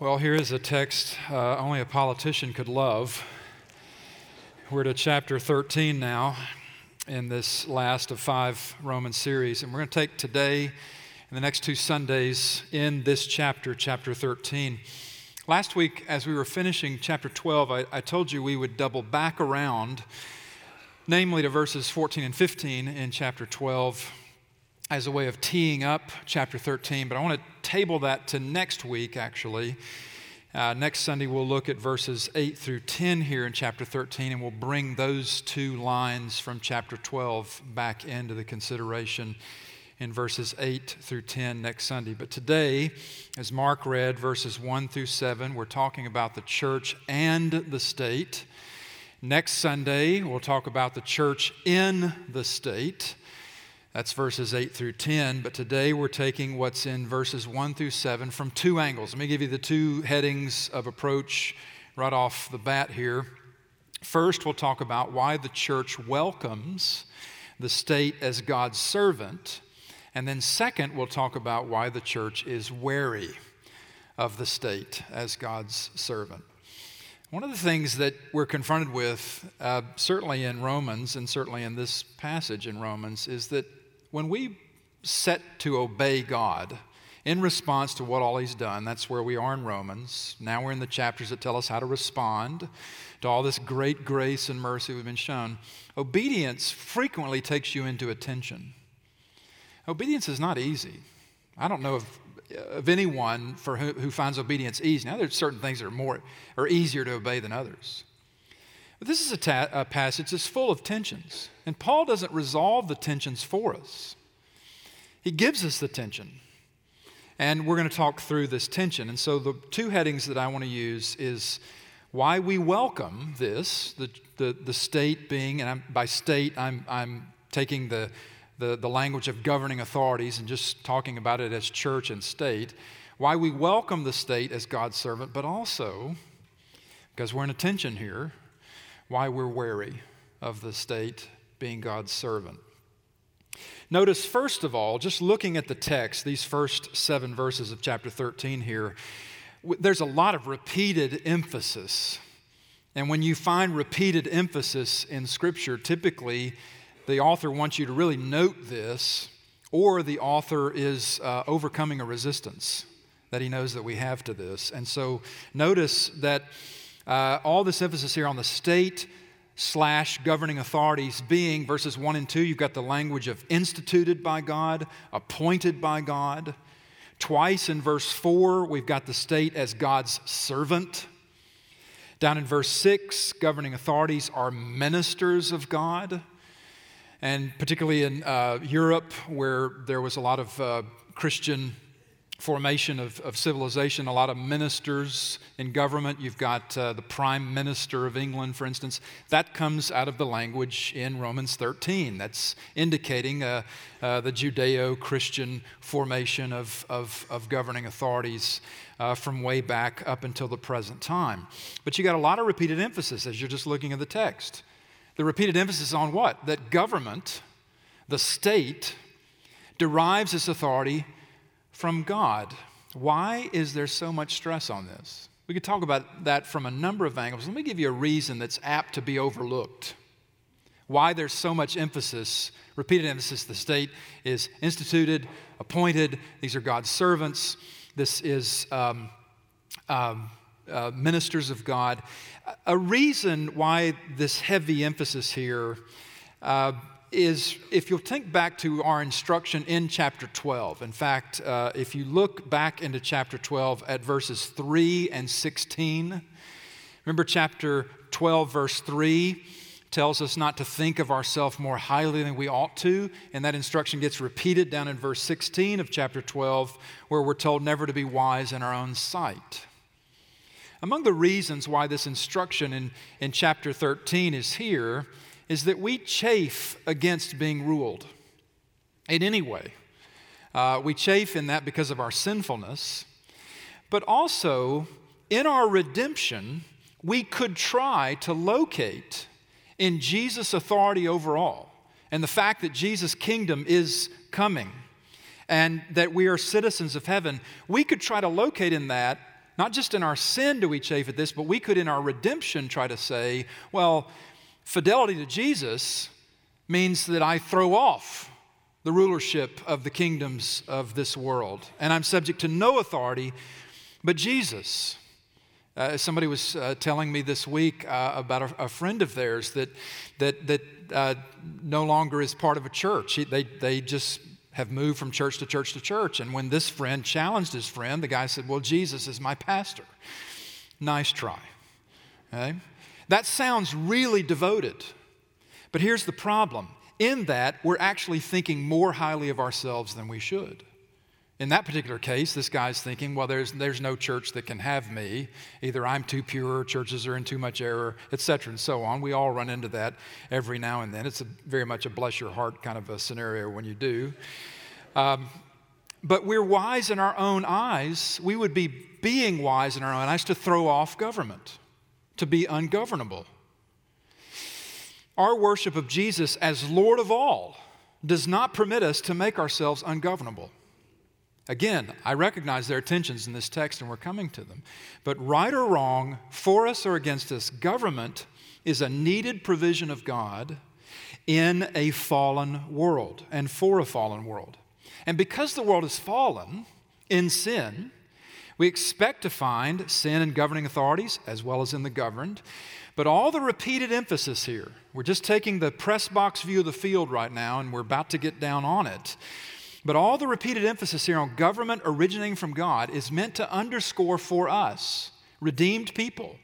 Well, here is a text uh, only a politician could love. We're to chapter 13 now in this last of five Roman series, and we're going to take today and the next two Sundays in this chapter, chapter 13. Last week, as we were finishing chapter 12, I, I told you we would double back around, namely to verses 14 and 15 in chapter 12 as a way of teeing up chapter 13, but I want to table that to next week, actually. Uh, next Sunday, we'll look at verses 8 through 10 here in chapter 13, and we'll bring those two lines from chapter 12 back into the consideration in verses 8 through 10 next Sunday. But today, as Mark read verses 1 through 7, we're talking about the church and the state. Next Sunday, we'll talk about the church in the state. That's verses 8 through 10. But today we're taking what's in verses 1 through 7 from two angles. Let me give you the two headings of approach right off the bat here. First, we'll talk about why the church welcomes the state as God's servant. And then, second, we'll talk about why the church is wary of the state as God's servant. One of the things that we're confronted with, uh, certainly in Romans and certainly in this passage in Romans, is that when we set to obey God in response to what all He's done, that's where we are in Romans. Now we're in the chapters that tell us how to respond to all this great grace and mercy we've been shown. Obedience frequently takes you into attention. Obedience is not easy. I don't know of, of anyone for who, who finds obedience easy. Now, there's certain things that are more are easier to obey than others. This is a, ta- a passage that's full of tensions. And Paul doesn't resolve the tensions for us, he gives us the tension. And we're going to talk through this tension. And so the two headings that I want to use is why we welcome this, the, the, the state being, and I'm, by state, I'm, I'm taking the, the, the language of governing authorities and just talking about it as church and state, why we welcome the state as God's servant, but also, because we're in a tension here, why we're wary of the state being God's servant. Notice, first of all, just looking at the text, these first seven verses of chapter 13 here, there's a lot of repeated emphasis. And when you find repeated emphasis in Scripture, typically the author wants you to really note this, or the author is uh, overcoming a resistance that he knows that we have to this. And so notice that uh, all this emphasis here on the state slash governing authorities being verses 1 and 2, you've got the language of instituted by God, appointed by God. Twice in verse 4, we've got the state as God's servant. Down in verse 6, governing authorities are ministers of God. And particularly in uh, Europe, where there was a lot of uh, Christian formation of, of civilization, a lot of ministers in government. You've got uh, the Prime Minister of England, for instance. That comes out of the language in Romans 13. That's indicating uh, uh, the Judeo Christian formation of, of, of governing authorities. Uh, from way back up until the present time. But you got a lot of repeated emphasis as you're just looking at the text. The repeated emphasis on what? That government, the state, derives its authority from God. Why is there so much stress on this? We could talk about that from a number of angles. Let me give you a reason that's apt to be overlooked. Why there's so much emphasis, repeated emphasis, the state is instituted, appointed, these are God's servants, this is um, um, uh, ministers of God. A reason why this heavy emphasis here uh, is if you'll think back to our instruction in chapter 12. In fact, uh, if you look back into chapter 12 at verses 3 and 16, remember chapter 12, verse 3 tells us not to think of ourselves more highly than we ought to. And that instruction gets repeated down in verse 16 of chapter 12, where we're told never to be wise in our own sight. Among the reasons why this instruction in, in chapter 13 is here is that we chafe against being ruled in any way. Uh, we chafe in that because of our sinfulness, but also in our redemption, we could try to locate in Jesus' authority over all and the fact that Jesus' kingdom is coming and that we are citizens of heaven. We could try to locate in that not just in our sin do we chafe at this, but we could in our redemption try to say, well, fidelity to Jesus means that I throw off the rulership of the kingdoms of this world, and I'm subject to no authority but Jesus. Uh, somebody was uh, telling me this week uh, about a, a, friend of theirs that, that, that uh, no longer is part of a church. He, they, they just have moved from church to church to church. And when this friend challenged his friend, the guy said, Well, Jesus is my pastor. Nice try. Okay? That sounds really devoted. But here's the problem in that, we're actually thinking more highly of ourselves than we should. In that particular case, this guy's thinking, well, there's, there's no church that can have me. Either I'm too pure, churches are in too much error, etc., and so on. We all run into that every now and then. It's a, very much a bless your heart kind of a scenario when you do. Um, but we're wise in our own eyes. We would be being wise in our own eyes to throw off government, to be ungovernable. Our worship of Jesus as Lord of all does not permit us to make ourselves ungovernable. Again, I recognize there are tensions in this text and we're coming to them. But right or wrong, for us or against us, government is a needed provision of God in a fallen world and for a fallen world. And because the world is fallen in sin, we expect to find sin in governing authorities as well as in the governed. But all the repeated emphasis here, we're just taking the press box view of the field right now and we're about to get down on it. But all the repeated emphasis here on government originating from God is meant to underscore for us, redeemed people,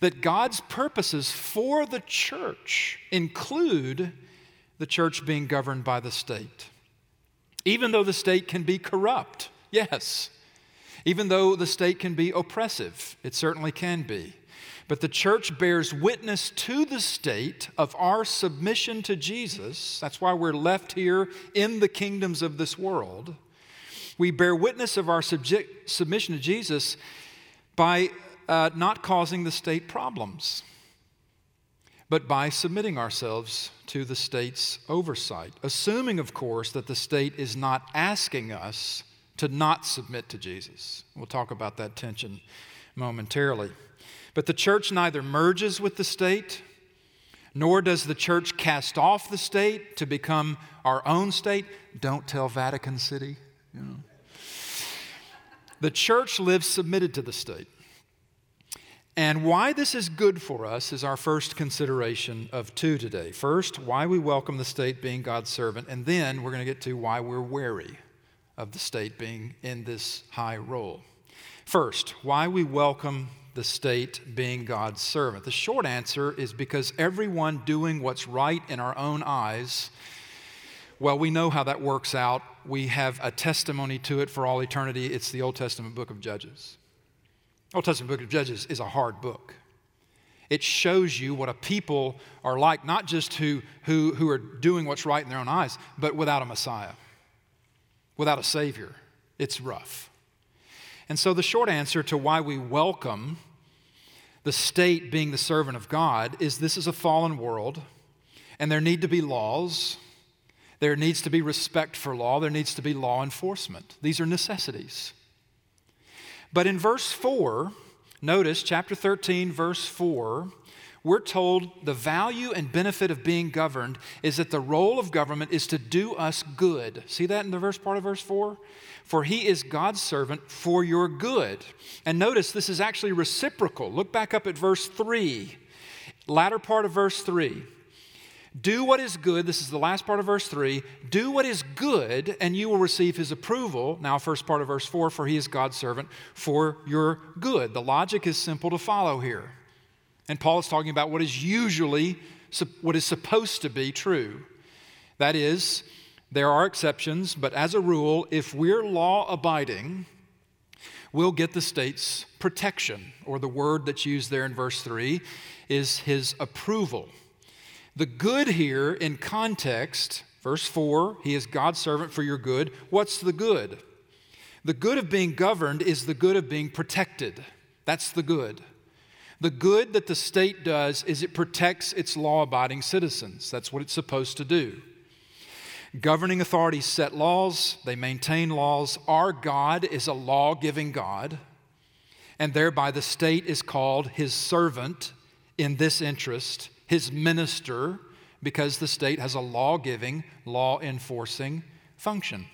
that God's purposes for the church include the church being governed by the state. Even though the state can be corrupt, yes. Even though the state can be oppressive, it certainly can be. But the church bears witness to the state of our submission to Jesus. That's why we're left here in the kingdoms of this world. We bear witness of our submission to Jesus by uh, not causing the state problems, but by submitting ourselves to the state's oversight, assuming, of course, that the state is not asking us to not submit to Jesus. We'll talk about that tension momentarily. But the church neither merges with the state, nor does the church cast off the state to become our own state. Don't tell Vatican City. You know. The church lives submitted to the state. And why this is good for us is our first consideration of two today. First, why we welcome the state being God's servant, and then we're going to get to why we're wary of the state being in this high role. First, why we welcome the state being God's servant? The short answer is because everyone doing what's right in our own eyes, well, we know how that works out. We have a testimony to it for all eternity. It's the Old Testament book of Judges. Old Testament book of Judges is a hard book. It shows you what a people are like, not just who, who, who are doing what's right in their own eyes, but without a Messiah, without a Savior. It's rough. And so, the short answer to why we welcome the state being the servant of God is this is a fallen world, and there need to be laws. There needs to be respect for law. There needs to be law enforcement. These are necessities. But in verse 4, notice chapter 13, verse 4, we're told the value and benefit of being governed is that the role of government is to do us good. See that in the verse part of verse 4? for he is God's servant for your good. And notice this is actually reciprocal. Look back up at verse 3, latter part of verse 3. Do what is good. This is the last part of verse 3. Do what is good, and you will receive his approval. Now, first part of verse 4 for he is God's servant for your good. The logic is simple to follow here. And Paul is talking about what is usually, what is supposed to be true. That is, there are exceptions, but as a rule, if we're law abiding, we'll get the state's protection, or the word that's used there in verse 3 is his approval. The good here in context, verse 4, he is God's servant for your good. What's the good? The good of being governed is the good of being protected. That's the good. The good that the state does is it protects its law abiding citizens. That's what it's supposed to do. Governing authorities set laws, they maintain laws. Our God is a law giving God. and thereby the state is called his servant in this interest, his minister, because the state has a law giving, law enforcing function.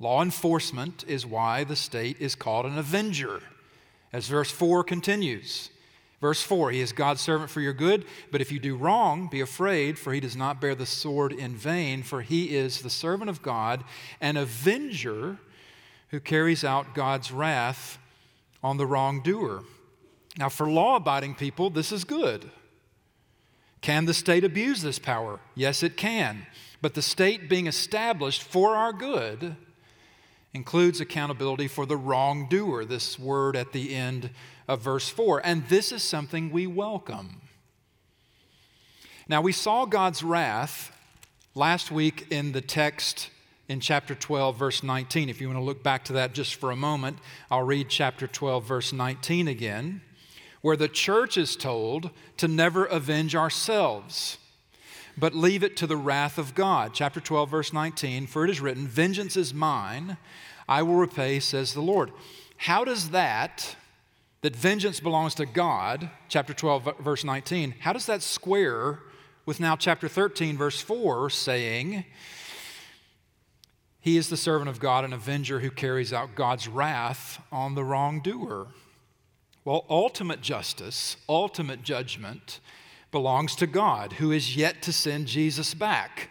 Law enforcement is why the state is called an avenger. As verse 4 continues, verse 4 He is God's servant for your good, but if you do wrong, be afraid, for he does not bear the sword in vain, for he is the servant of God, an avenger who carries out God's wrath on the wrongdoer. Now, for law abiding people, this is good. Can the state abuse this power? Yes, it can. But the state being established for our good includes accountability for the wrongdoer, this word at the end of verse 4. And this is something we welcome. Now, we saw God's wrath last week in the text in chapter 12, verse 19. If you want to look back to that just for a moment, I'll read chapter 12, verse 19 again, where the church is told to never avenge ourselves, but leave it to the wrath of God. Chapter 12, verse 19 For it is written, Vengeance is mine, I will repay, says the Lord. How does that, that vengeance belongs to God, chapter 12, verse 19, how does that square with now chapter 13, verse 4, saying, he is the servant of God, an avenger who carries out God's wrath on the wrongdoer. Well, ultimate justice, ultimate judgment belongs to God, who is yet to send Jesus back.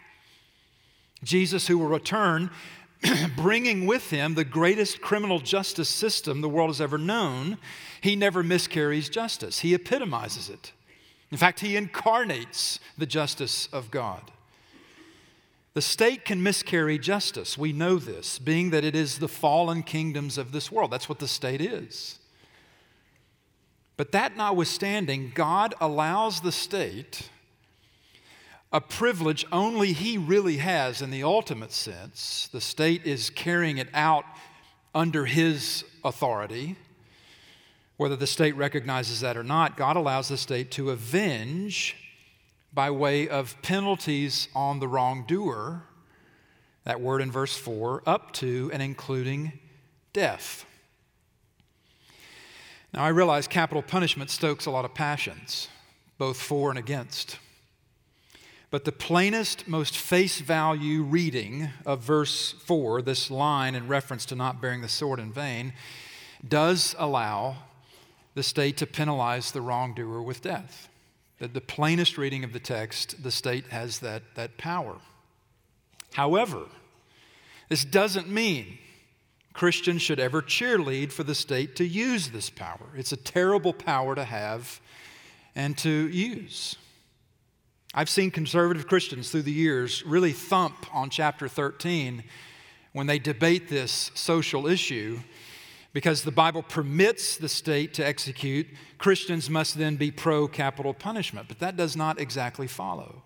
Jesus, who will return, bringing with him the greatest criminal justice system the world has ever known. He never miscarries justice, he epitomizes it. In fact, he incarnates the justice of God. The state can miscarry justice. We know this, being that it is the fallen kingdoms of this world. That's what the state is. But that notwithstanding, God allows the state a privilege only He really has in the ultimate sense. The state is carrying it out under His authority. Whether the state recognizes that or not, God allows the state to avenge by way of penalties on the wrongdoer, that word in verse 4, up to and including death. Now, I realize capital punishment stokes a lot of passions, both for and against. But the plainest, most face value reading of verse 4, this line in reference to not bearing the sword in vain, does allow the state to penalize the wrongdoer with death. The, the plainest reading of the text, the state has that, that power. However, this doesn't mean Christians should ever cheerlead for the state to use this power. It's a terrible power to have and to use. I've seen conservative Christians through the years really thump on chapter 13 when they debate this social issue because the Bible permits the state to execute, Christians must then be pro capital punishment. But that does not exactly follow.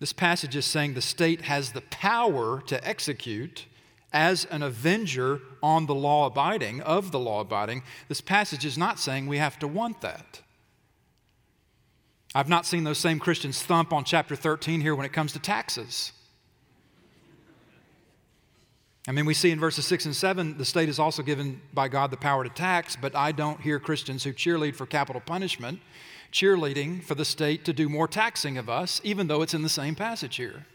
This passage is saying the state has the power to execute as an avenger on the law abiding, of the law abiding. This passage is not saying we have to want that. I've not seen those same Christians thump on chapter 13 here when it comes to taxes. I mean, we see in verses 6 and 7, the state is also given by God the power to tax, but I don't hear Christians who cheerlead for capital punishment cheerleading for the state to do more taxing of us, even though it's in the same passage here.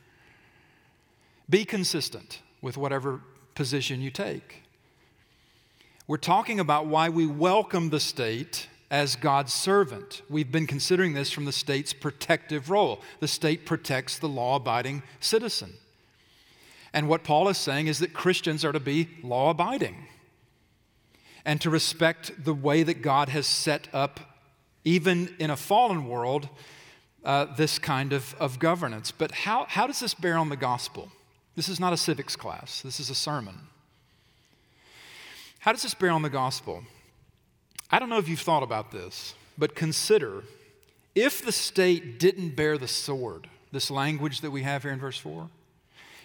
Be consistent with whatever position you take. We're talking about why we welcome the state as God's servant. We've been considering this from the state's protective role. The state protects the law abiding citizen. And what Paul is saying is that Christians are to be law abiding and to respect the way that God has set up, even in a fallen world, uh, this kind of, of governance. But how, how does this bear on the gospel? This is not a civics class, this is a sermon. How does this bear on the gospel? I don't know if you've thought about this, but consider if the state didn't bear the sword, this language that we have here in verse 4,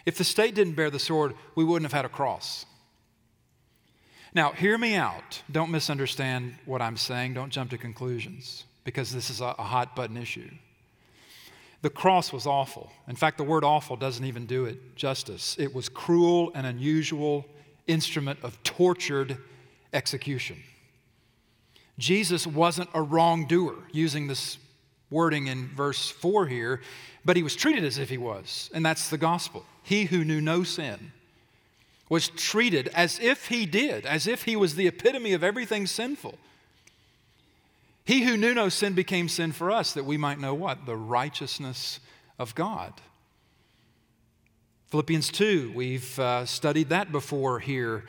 if the state didn't bear the sword, we wouldn't have had a cross. Now, hear me out. Don't misunderstand what I'm saying. Don't jump to conclusions because this is a, hot button issue. The cross was awful. In fact, the word awful doesn't even do it justice. It was cruel and unusual instrument of tortured execution. Jesus wasn't a wrongdoer, using this wording in verse 4 here, but he was treated as if he was, and that's the gospel. He who knew no sin was treated as if he did, as if he was the epitome of everything sinful. He who knew no sin became sin for us, that we might know what? The righteousness of God. Philippians 2, we've uh, studied that before here,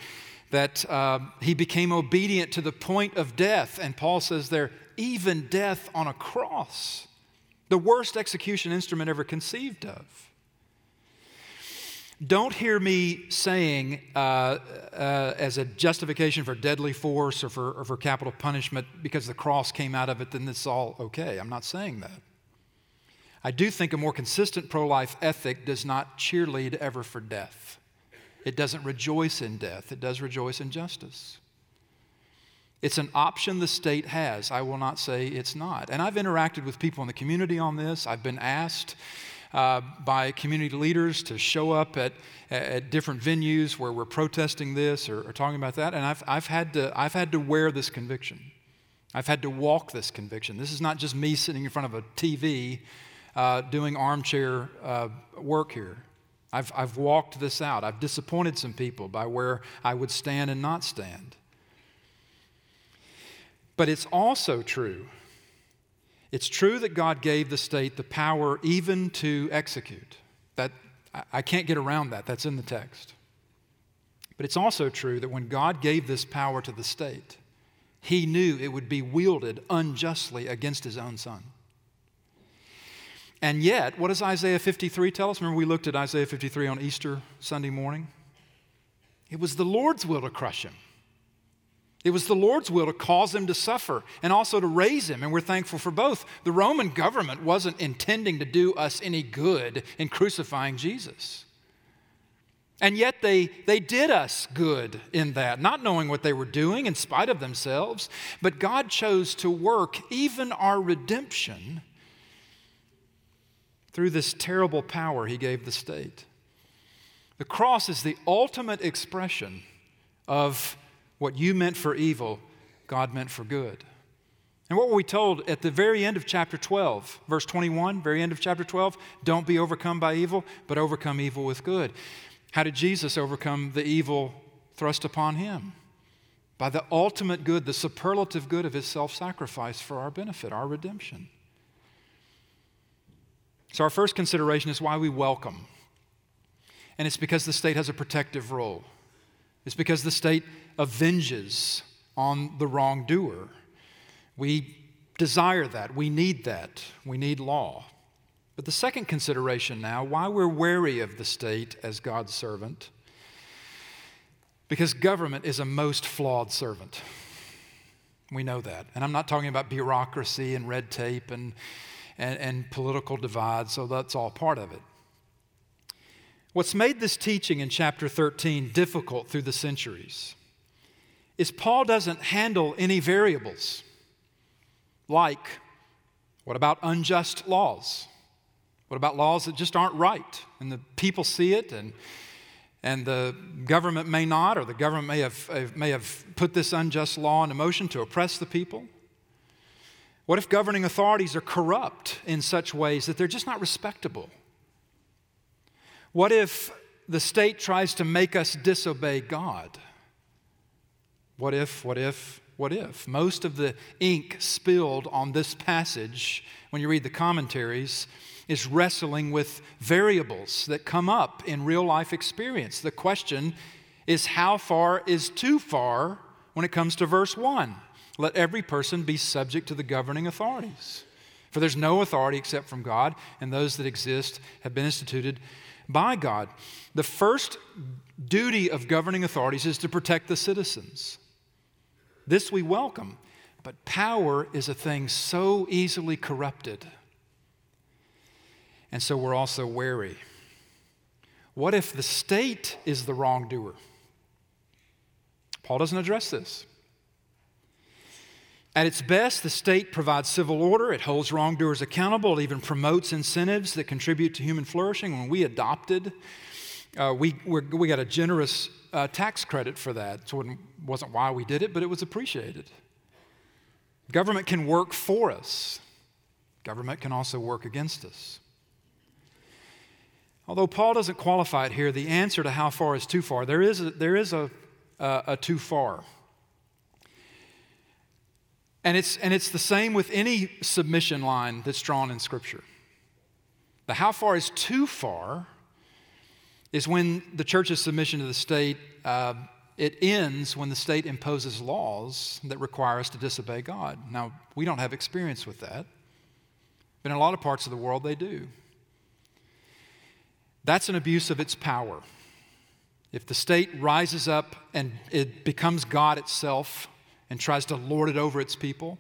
that uh, he became obedient to the point of death. And Paul says there, even death on a cross, the worst execution instrument ever conceived of. Don't hear me saying, uh, uh, as a justification for deadly force or for, or for capital punishment, because the cross came out of it, then it's all okay. I'm not saying that. I do think a more consistent pro life ethic does not cheerlead ever for death. It doesn't rejoice in death, it does rejoice in justice. It's an option the state has. I will not say it's not. And I've interacted with people in the community on this. I've been asked uh, by community leaders to show up at, at different venues where we're protesting this or, or talking about that. And I've, I've, had to, I've had to wear this conviction. I've had to walk this conviction. This is not just me sitting in front of a TV uh, doing armchair uh, work here. I've, I've walked this out. I've disappointed some people by where I would stand and not stand. But it's also true. It's true that God gave the state the power even to execute. That I can't get around that. That's in the text. But it's also true that when God gave this power to the state, he knew it would be wielded unjustly against his own son. And yet, what does Isaiah 53 tell us? Remember, we looked at Isaiah 53 on Easter Sunday morning? It was the Lord's will to crush him. It was the Lord's will to cause him to suffer and also to raise him, and we're thankful for both. The Roman government wasn't intending to do us any good in crucifying Jesus. And yet they, they did us good in that, not knowing what they were doing in spite of themselves. But God chose to work even our redemption through this terrible power he gave the state. The cross is the ultimate expression of what you meant for evil, God meant for good. And what were we told at the very end of chapter 12, verse 21, very end of chapter 12? Don't be overcome by evil, but overcome evil with good. How did Jesus overcome the evil thrust upon him? By the ultimate good, the superlative good of his self sacrifice for our benefit, our redemption. So, our first consideration is why we welcome. And it's because the state has a protective role, it's because the state avenges on the wrongdoer. We desire that, we need that, we need law. But the second consideration now, why we're wary of the state as God's servant, because government is a most flawed servant. We know that. And I'm not talking about bureaucracy and red tape and and, and political divides, so that's all part of it. What's made this teaching in chapter 13 difficult through the centuries is Paul doesn't handle any variables like what about unjust laws? What about laws that just aren't right? And the people see it, and, and the government may not, or the government may have, eh, may have put this unjust law into motion to oppress the people. What if governing authorities are corrupt in such ways that they're just not respectable? What if the state tries to make us disobey God? What if, what if, what if? Most of the ink spilled on this passage, when you read the commentaries, is wrestling with variables that come up in real life experience. The question is how far is too far when it comes to verse 1? Let every person be subject to the governing authorities. For there's no authority except from God, and those that exist have been instituted by God. The first duty of governing authorities is to protect the citizens. This we welcome, but power is a thing so easily corrupted. And so we're also wary. What if the state is the wrongdoer? Paul doesn't address this. At its best, the state provides civil order, it holds wrongdoers accountable, it even promotes incentives that contribute to human flourishing. When we adopted, uh, we, we got a generous uh, tax credit for that. So it wasn't why we did it, but it was appreciated. Government can work for us, government can also work against us. Although Paul doesn't qualify it here, the answer to how far is too far, there is a, there is a, a, a too far. And it's, and it's the same with any submission line that's drawn in Scripture. The how far is too far is when the church's submission to the state, uh, it ends when the state imposes laws that require us to disobey God. Now, we don't have experience with that, but in a lot of parts of the world, they do. That's an abuse of its power. If the state rises up and it becomes God itself and tries to lord it over its people,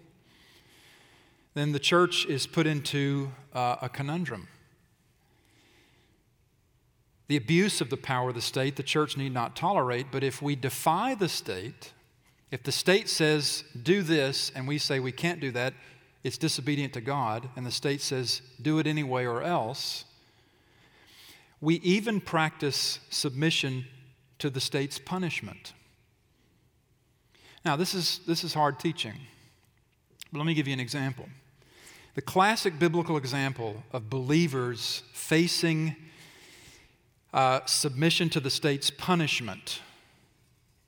then the church is put into uh, a conundrum. The abuse of the power of the state, the church need not tolerate, but if we defy the state, if the state says, do this, and we say we can't do that, it's disobedient to God, and the state says, do it anyway or else, we even practice submission to the state's punishment. Now, this is, this is hard teaching, but let me give you an example. The classic biblical example of believers facing uh, submission to the state's punishment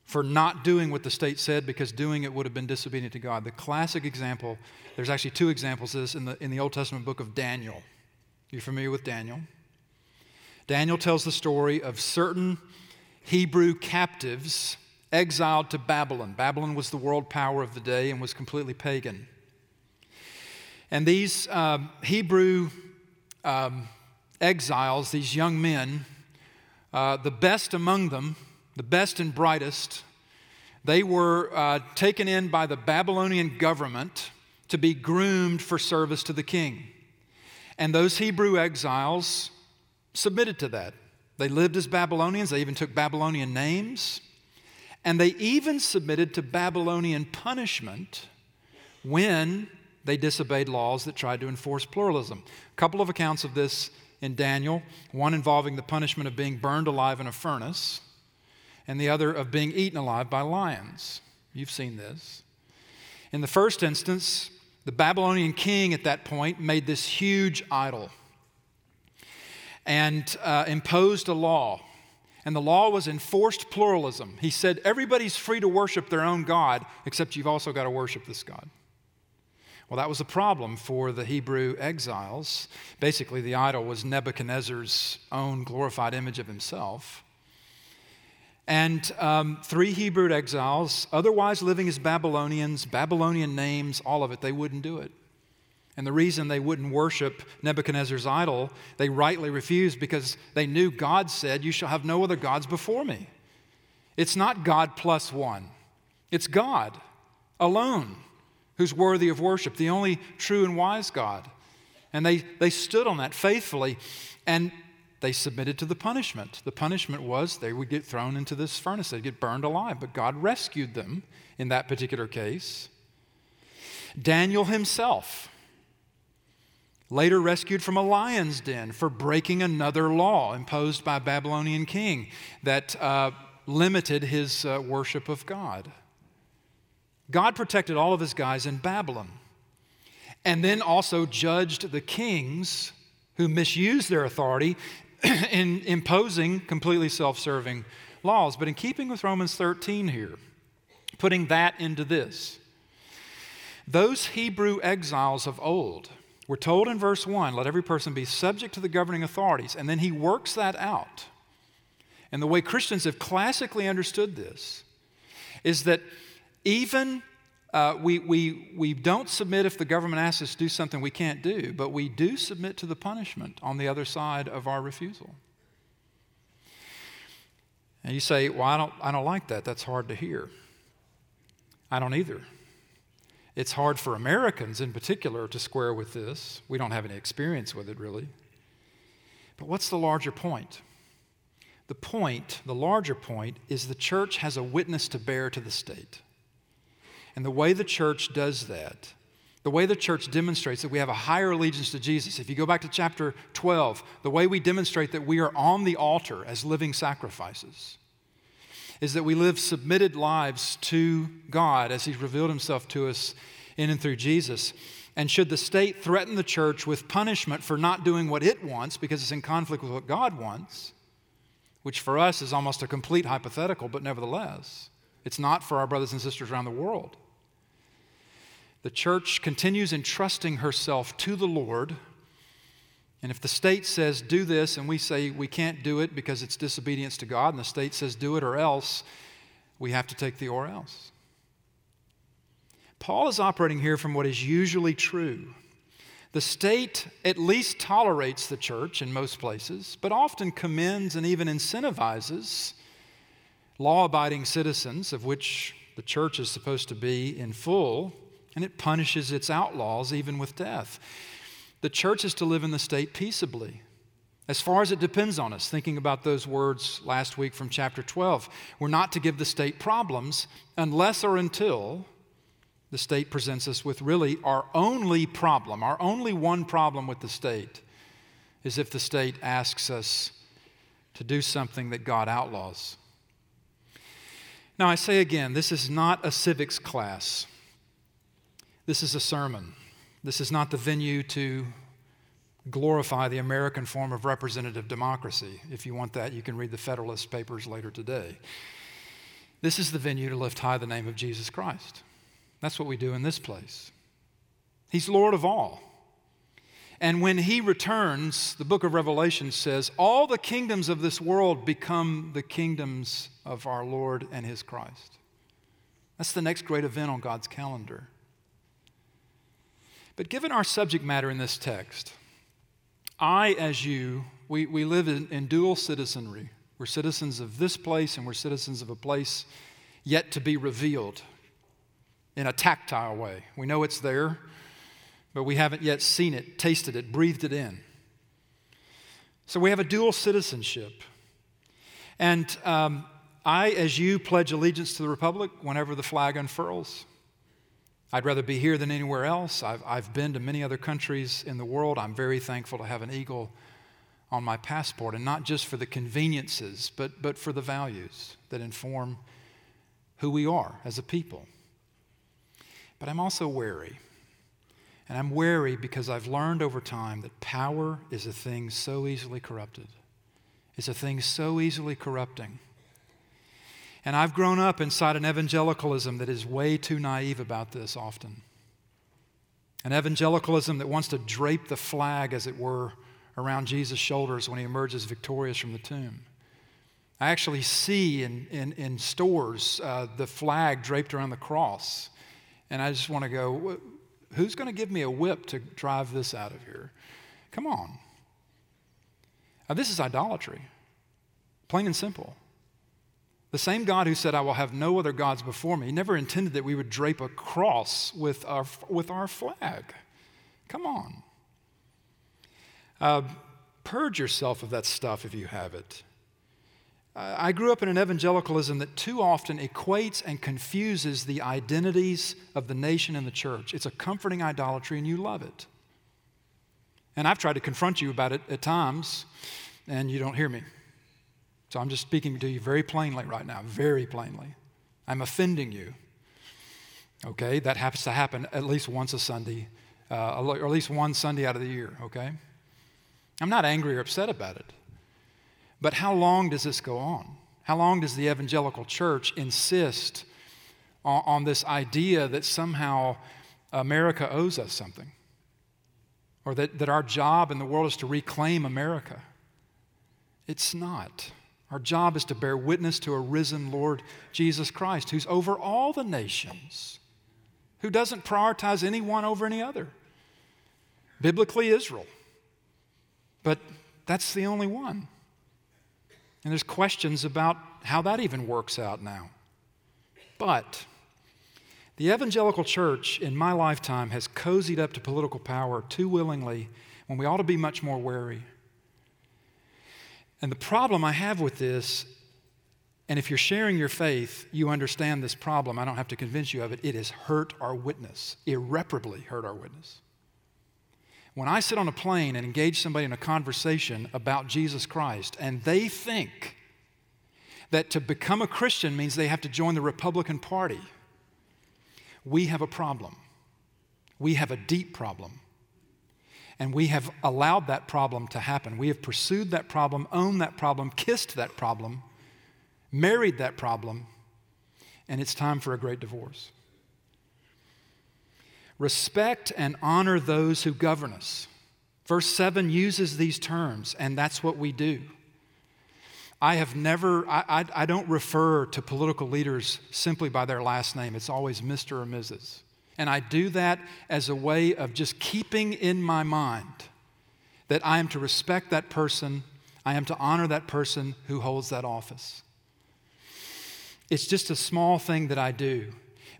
for not doing what the state said because doing it would have been disobedient to God. The classic example, there's actually two examples of this in the, in the Old Testament book of Daniel. You're familiar with Daniel? Daniel tells the story of certain Hebrew captives exiled to Babylon. Babylon was the world power of the day and was completely pagan. And these um, Hebrew um, exiles, these young men, uh, the best among them, the best and brightest, they were uh, taken in by the Babylonian government to be groomed for service to the king. And those Hebrew exiles submitted to that. They lived as Babylonians, they even took Babylonian names, and they even submitted to Babylonian punishment when they disobeyed laws that tried to enforce pluralism. A couple of accounts of this in Daniel one involving the punishment of being burned alive in a furnace, and the other of being eaten alive by lions. You've seen this. In the first instance, the Babylonian king at that point made this huge idol and uh, imposed a law. And the law was enforced pluralism. He said, everybody's free to worship their own God, except you've also got to worship this God. Well, that was a problem for the Hebrew exiles. Basically, the idol was Nebuchadnezzar's own glorified image of himself. And um, three Hebrew exiles, otherwise living as Babylonians, Babylonian names, all of it, they wouldn't do it. And the reason they wouldn't worship Nebuchadnezzar's idol, they rightly refused because they knew God said, You shall have no other gods before me. It's not God plus one, it's God alone who's worthy of worship, the only true and wise God. And they, they stood on that faithfully and they submitted to the punishment. The punishment was they would get thrown into this furnace, they'd get burned alive, but God rescued them in that particular case. Daniel himself later rescued from a lion's den for breaking another law imposed by a Babylonian king that uh, limited his uh, worship of God. God protected all of his guys in Babylon and then also judged the kings who misused their authority in imposing completely self serving laws. But in keeping with Romans 13 here, putting that into this, those Hebrew exiles of old, we're told in verse 1 let every person be subject to the governing authorities. And then he works that out. And the way Christians have classically understood this is that even uh, we, we, we don't submit if the government asks us to do something we can't do, but we do submit to the punishment on the other side of our refusal. And you say, Well, I don't, I don't like that. That's hard to hear. I don't either. It's hard for Americans in particular to square with this. We don't have any experience with it, really. But what's the larger point? The point, the larger point, is the church has a witness to bear to the state. And the way the church does that, the way the church demonstrates that we have a higher allegiance to Jesus, if you go back to chapter 12, the way we demonstrate that we are on the altar as living sacrifices is that we live submitted lives to God as He's revealed Himself to us in and through Jesus. And should the state threaten the church with punishment for not doing what it wants because it's in conflict with what God wants, which for us is almost a complete hypothetical, but nevertheless, it's not for our brothers and sisters around the world. The church continues entrusting herself to the Lord. And if the state says, do this, and we say we can't do it because it's disobedience to God, and the state says, do it or else, we have to take the or else. Paul is operating here from what is usually true. The state at least tolerates the church in most places, but often commends and even incentivizes law abiding citizens, of which the church is supposed to be in full, and it punishes its outlaws even with death. The church is to live in the state peaceably. As far as it depends on us, thinking about those words last week from chapter 12, we're not to give the state problems unless or until the state presents us with really our only problem, our only one problem with the state is if the state asks us to do something that God outlaws. Now, I say again, this is not a civics class. This is a sermon. This is not the venue to glorify the American form of representative democracy. If you want that, you can read the Federalist Papers later today. This is the venue to lift high the name of Jesus Christ. That's what we do in this place. He's Lord of all. And when he returns, the book of Revelation says, all the kingdoms of this world become the kingdoms of our Lord and his Christ. That's the next great event on God's calendar. But given our subject matter in this text, I, as you, we, we live in, in dual citizenry. We're citizens of this place and we're citizens of a place yet to be revealed in a tactile way. We know it's there, but we haven't yet seen it, tasted it, breathed it in. So we have a dual citizenship. And um, I, as you, pledge allegiance to the Republic whenever the flag unfurls. I'd rather be here than anywhere else. I've, I've been to many other countries in the world. I'm very thankful to have an eagle on my passport, and not just for the conveniences, but, but for the values that inform who we are as a people. But I'm also wary. And I'm wary because I've learned over time that power is a thing so easily corrupted. It's a thing so easily corrupting. And I've grown up inside an evangelicalism that is way too naive about this often. An evangelicalism that wants to drape the flag, as it were, around Jesus' shoulders when he emerges victorious from the tomb. I actually see in, in, in stores uh, the flag draped around the cross. And I just want to go, who's going to give me a whip to drive this out of here? Come on. Now, this is idolatry, plain and simple. The same God who said, I will have no other gods before me, never intended that we would drape a cross with our, with our flag. Come on. Uh, purge yourself of that stuff if you have it. I grew up in an evangelicalism that too often equates and confuses the identities of the nation and the church. It's a comforting idolatry, and you love it. And I've tried to confront you about it at times, and you don't hear me. So I'm just speaking to you very plainly right now, very plainly. I'm offending you. Okay? That happens to happen at least once a Sunday, uh, or at least one Sunday out of the year, okay? I'm not angry or upset about it. But how long does this go on? How long does the evangelical church insist on, on this idea that somehow America owes us something? Or that, that our job in the world is to reclaim America? It's not. Our job is to bear witness to a risen Lord Jesus Christ, who's over all the nations, who doesn't prioritize anyone over any other. Biblically, Israel. But that's the only one. And there's questions about how that even works out now. But the evangelical church in my lifetime has cozied up to political power too willingly when we ought to be much more wary. And the problem I have with this, and if you're sharing your faith, you understand this problem. I don't have to convince you of it. It has hurt our witness, irreparably hurt our witness. When I sit on a plane and engage somebody in a conversation about Jesus Christ, and they think that to become a Christian means they have to join the Republican Party, we have a problem. We have a deep problem. And we have allowed that problem to happen. We have pursued that problem, owned that problem, kissed that problem, married that problem, and it's time for a great divorce. Respect and honor those who govern us. Verse 7 uses these terms, and that's what we do. I have never, I, I, I, don't refer to political leaders simply by their last name. It's always Mr. or Mrs. And I do that as a way of just keeping in my mind that I am to respect that person, I am to honor that person who holds that office. It's just a small thing that I do,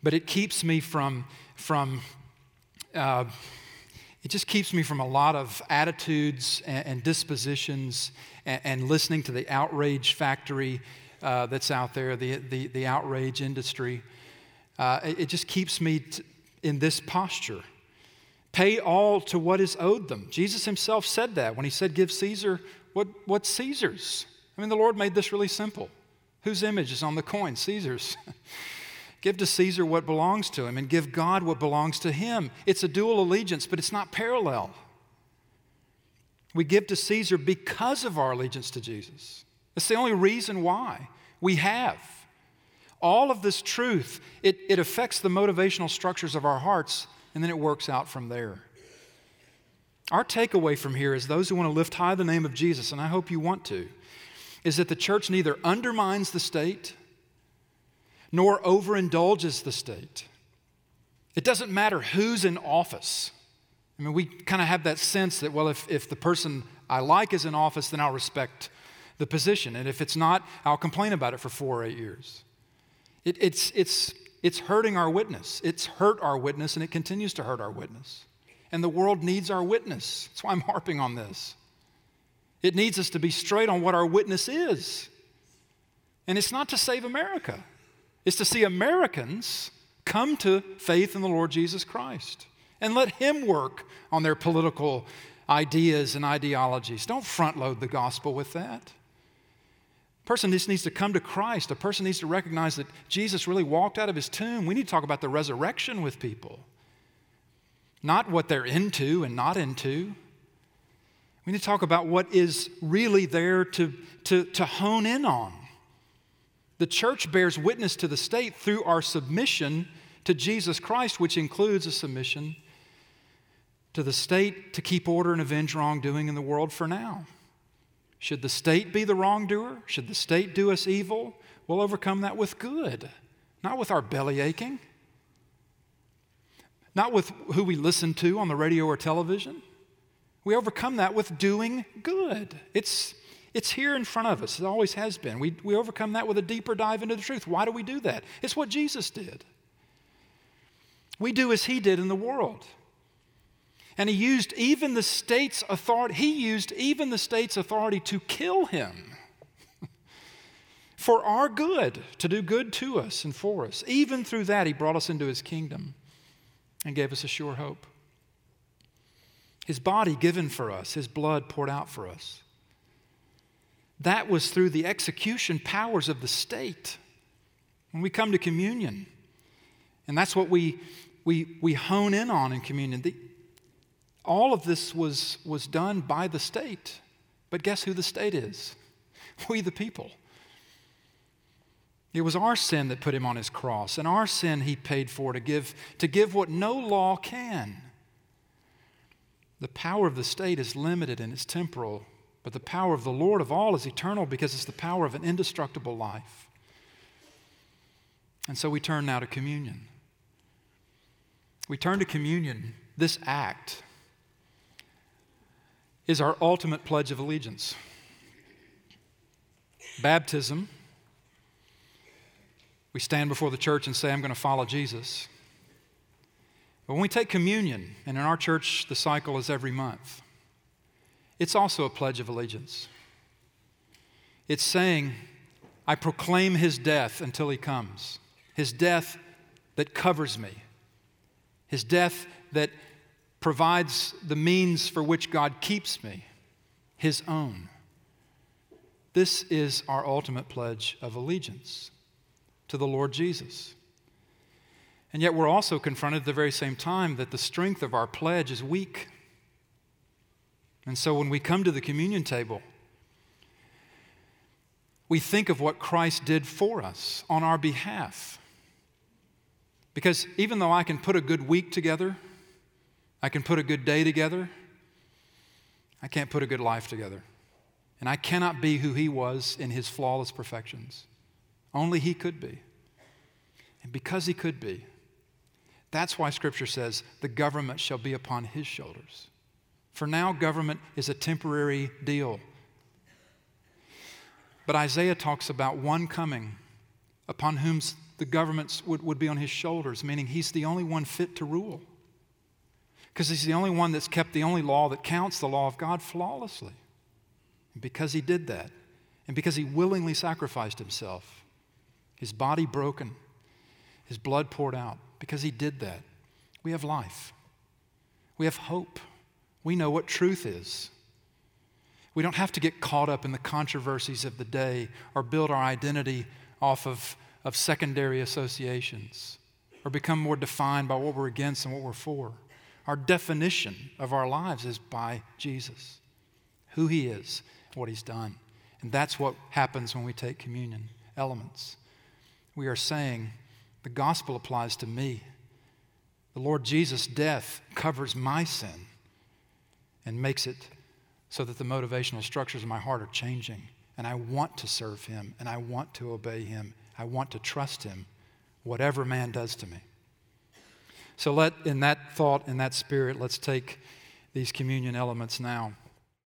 but it keeps me from, from uh, it just keeps me from a lot of attitudes and, and dispositions and, and, listening to the outrage factory uh, that's out there, the, the, the outrage industry. Uh, it, it, just keeps me t- in this posture. Pay all to what is owed them. Jesus himself said that when he said, Give Caesar what, what's Caesar's. I mean, the Lord made this really simple. Whose image is on the coin? Caesar's. Give to Caesar what belongs to him and give God what belongs to him. It's a dual allegiance, but it's not parallel. We give to Caesar because of our allegiance to Jesus. That's the only reason why we have. All of this truth, it, it affects the motivational structures of our hearts, and then it works out from there. Our takeaway from here is those who want to lift high the name of Jesus, and I hope you want to, is that the church neither undermines the state nor overindulges the state. It doesn't matter who's in office. I mean, we kind of have that sense that, well, if, if the person I like is in office, then I'll respect the position. And if it's not, I'll complain about it for four or eight years. It, it's, it's, it's hurting our witness. It's hurt our witness, and it continues to hurt our witness. And the world needs our witness. That's why I'm harping on this. It needs us to be straight on what our witness is. And it's not to save America it's to see Americans come to faith in the Lord Jesus Christ and let Him work on their political ideas and ideologies. Don't front load the gospel with that. A person just needs to come to Christ. A person needs to recognize that Jesus really walked out of his tomb. We need to talk about the resurrection with people, not what they're into and not into. We need to talk about what is really there to, to, to hone in on. The church bears witness to the state through our submission to Jesus Christ, which includes a submission to the state to keep order and avenge wrongdoing in the world for now. Should the state be the wrongdoer? Should the state do us evil? We'll overcome that with good, not with our belly aching, not with who we listen to on the radio or television. We overcome that with doing good. It's it's here in front of us. It always has been. We, we overcome that with a deeper dive into the truth. Why do we do that? It's what Jesus did. We do as he did in the world. And he used even the state's authority, he used even the state's authority to kill him for our good, to do good to us and for us. Even through that, he brought us into his kingdom and gave us a sure hope. His body given for us, his blood poured out for us. That was through the execution powers of the state. When we come to communion, and that's what we, we, we hone in on in communion. The, all of this was, was done by the state. But guess who the state is? We, the people. It was our sin that put him on his cross, and our sin he paid for to give, to give what no law can. The power of the state is limited and it's temporal. But the power of the Lord of all is eternal because it's the power of an indestructible life. And so we turn now to communion. We turn to communion. This act is our ultimate pledge of allegiance. Baptism, we stand before the church and say, I'm going to follow Jesus. But when we take communion, and in our church the cycle is every month, it's also a pledge of allegiance. It's saying, I proclaim his death until he comes, his death that covers me, his death that provides the means for which God keeps me, his own. This is our ultimate pledge of allegiance to the Lord Jesus. And yet we're also confronted at the very same time that the strength of our pledge is weak. And so when we come to the communion table, we think of what Christ did for us on our behalf. Because even though I can put a good week together, I can put a good day together, I can't put a good life together. And I cannot be who he was in his flawless perfections. Only he could be. And because he could be, that's why Scripture says the government shall be upon his shoulders. For now, government is a temporary deal. But Isaiah talks about one coming upon whom the governments would, would be on his shoulders, meaning he's the only one fit to rule. Because he's the only one that's kept the only law that counts, the law of God, flawlessly. And because he did that, and because he willingly sacrificed himself, his body broken, his blood poured out, because he did that, we have life. We have hope. We know what truth is. We don't have to get caught up in the controversies of the day or build our identity off of, of secondary associations or become more defined by what we're against and what we're for. Our definition of our lives is by Jesus, who He is, what He's done. And that's what happens when we take communion elements. We are saying, the gospel applies to me. The Lord Jesus' death covers my sin and makes it so that the motivational structures of my heart are changing. And I want to serve him and I want to obey him. I want to trust him, whatever man does to me. So let, in that thought, in that spirit, let's take these communion elements now.